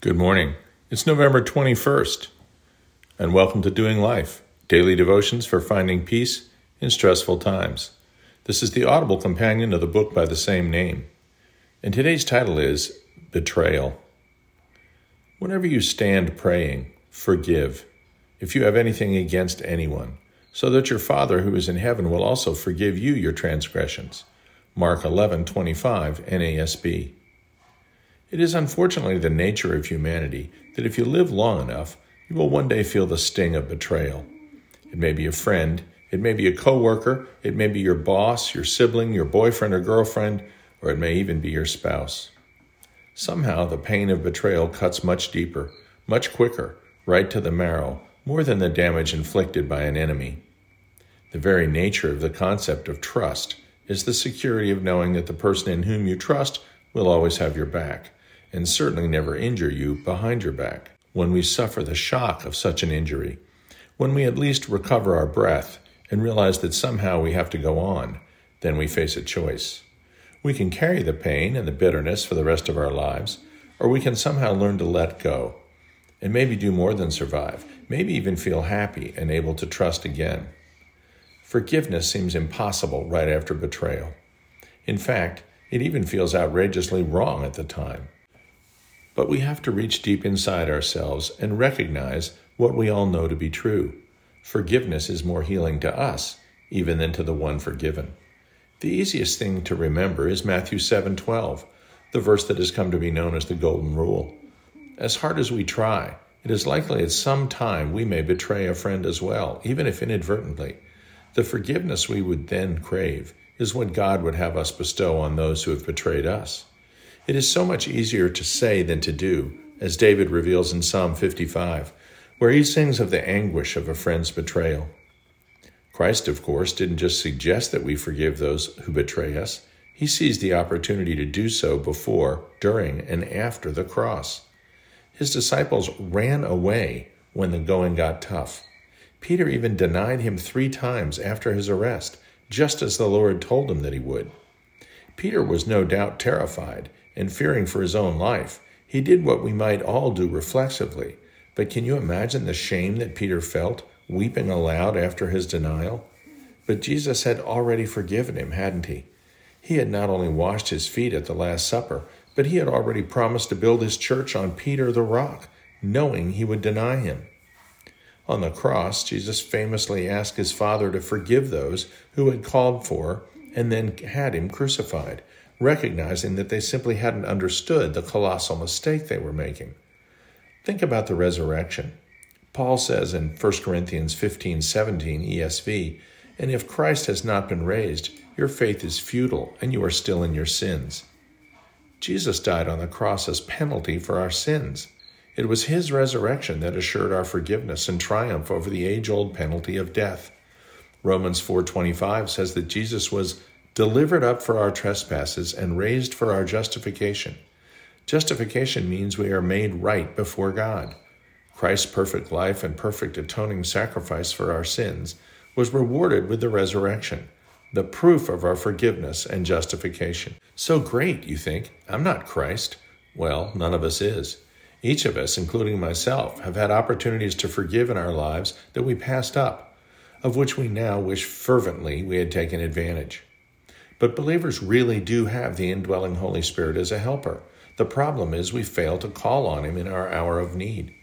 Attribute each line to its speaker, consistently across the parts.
Speaker 1: Good morning. It's November 21st, and welcome to Doing Life Daily Devotions for Finding Peace in Stressful Times. This is the audible companion of the book by the same name, and today's title is Betrayal. Whenever you stand praying, forgive if you have anything against anyone, so that your Father who is in heaven will also forgive you your transgressions. Mark 11:25 NASB. It is unfortunately the nature of humanity that if you live long enough, you will one day feel the sting of betrayal. It may be a friend, it may be a coworker, it may be your boss, your sibling, your boyfriend or girlfriend, or it may even be your spouse. Somehow the pain of betrayal cuts much deeper, much quicker, right to the marrow, more than the damage inflicted by an enemy. The very nature of the concept of trust is the security of knowing that the person in whom you trust will always have your back and certainly never injure you behind your back. When we suffer the shock of such an injury, when we at least recover our breath and realize that somehow we have to go on, then we face a choice. We can carry the pain and the bitterness for the rest of our lives, or we can somehow learn to let go and maybe do more than survive, maybe even feel happy and able to trust again. Forgiveness seems impossible right after betrayal. In fact, it even feels outrageously wrong at the time. But we have to reach deep inside ourselves and recognize what we all know to be true. Forgiveness is more healing to us even than to the one forgiven. The easiest thing to remember is Matthew 7:12, the verse that has come to be known as the golden rule. As hard as we try, it is likely at some time we may betray a friend as well, even if inadvertently. The forgiveness we would then crave is what God would have us bestow on those who have betrayed us. It is so much easier to say than to do, as David reveals in Psalm 55, where he sings of the anguish of a friend's betrayal. Christ, of course, didn't just suggest that we forgive those who betray us, he seized the opportunity to do so before, during, and after the cross. His disciples ran away when the going got tough. Peter even denied him three times after his arrest, just as the Lord told him that he would. Peter was no doubt terrified and fearing for his own life, he did what we might all do reflexively. But can you imagine the shame that Peter felt, weeping aloud after his denial? But Jesus had already forgiven him, hadn't he? He had not only washed his feet at the Last Supper, but he had already promised to build his church on Peter the rock, knowing he would deny him. On the cross, Jesus famously asked his Father to forgive those who had called for and then had him crucified, recognizing that they simply hadn't understood the colossal mistake they were making. Think about the resurrection. Paul says in 1 Corinthians 15 17 ESV, And if Christ has not been raised, your faith is futile, and you are still in your sins. Jesus died on the cross as penalty for our sins. It was his resurrection that assured our forgiveness and triumph over the age-old penalty of death. Romans 4:25 says that Jesus was delivered up for our trespasses, and raised for our justification. Justification means we are made right before God. Christ's perfect life and perfect atoning sacrifice for our sins was rewarded with the resurrection, the proof of our forgiveness and justification. So great, you think. I'm not Christ. Well, none of us is. Each of us, including myself, have had opportunities to forgive in our lives that we passed up, of which we now wish fervently we had taken advantage. But believers really do have the indwelling Holy Spirit as a helper. The problem is we fail to call on Him in our hour of need.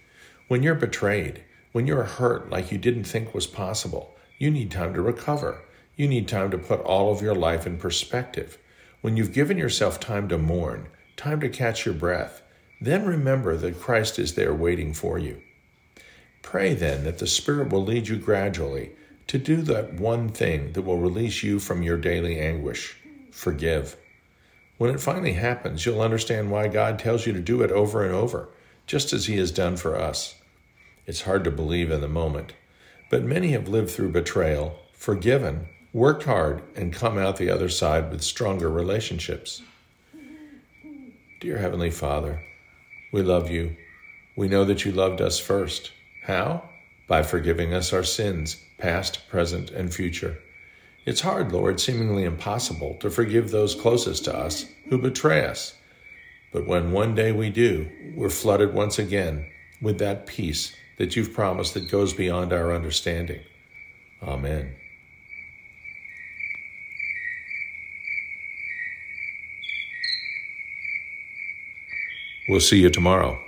Speaker 1: When you're betrayed, when you're hurt like you didn't think was possible, you need time to recover. You need time to put all of your life in perspective. When you've given yourself time to mourn, time to catch your breath, then remember that Christ is there waiting for you. Pray then that the Spirit will lead you gradually to do that one thing that will release you from your daily anguish forgive. When it finally happens, you'll understand why God tells you to do it over and over, just as He has done for us. It's hard to believe in the moment, but many have lived through betrayal, forgiven, worked hard, and come out the other side with stronger relationships. Dear Heavenly Father, we love you. We know that you loved us first. How? By forgiving us our sins, past, present, and future. It's hard, Lord, seemingly impossible, to forgive those closest to us who betray us. But when one day we do, we're flooded once again with that peace that you've promised that goes beyond our understanding. Amen. We'll see you tomorrow.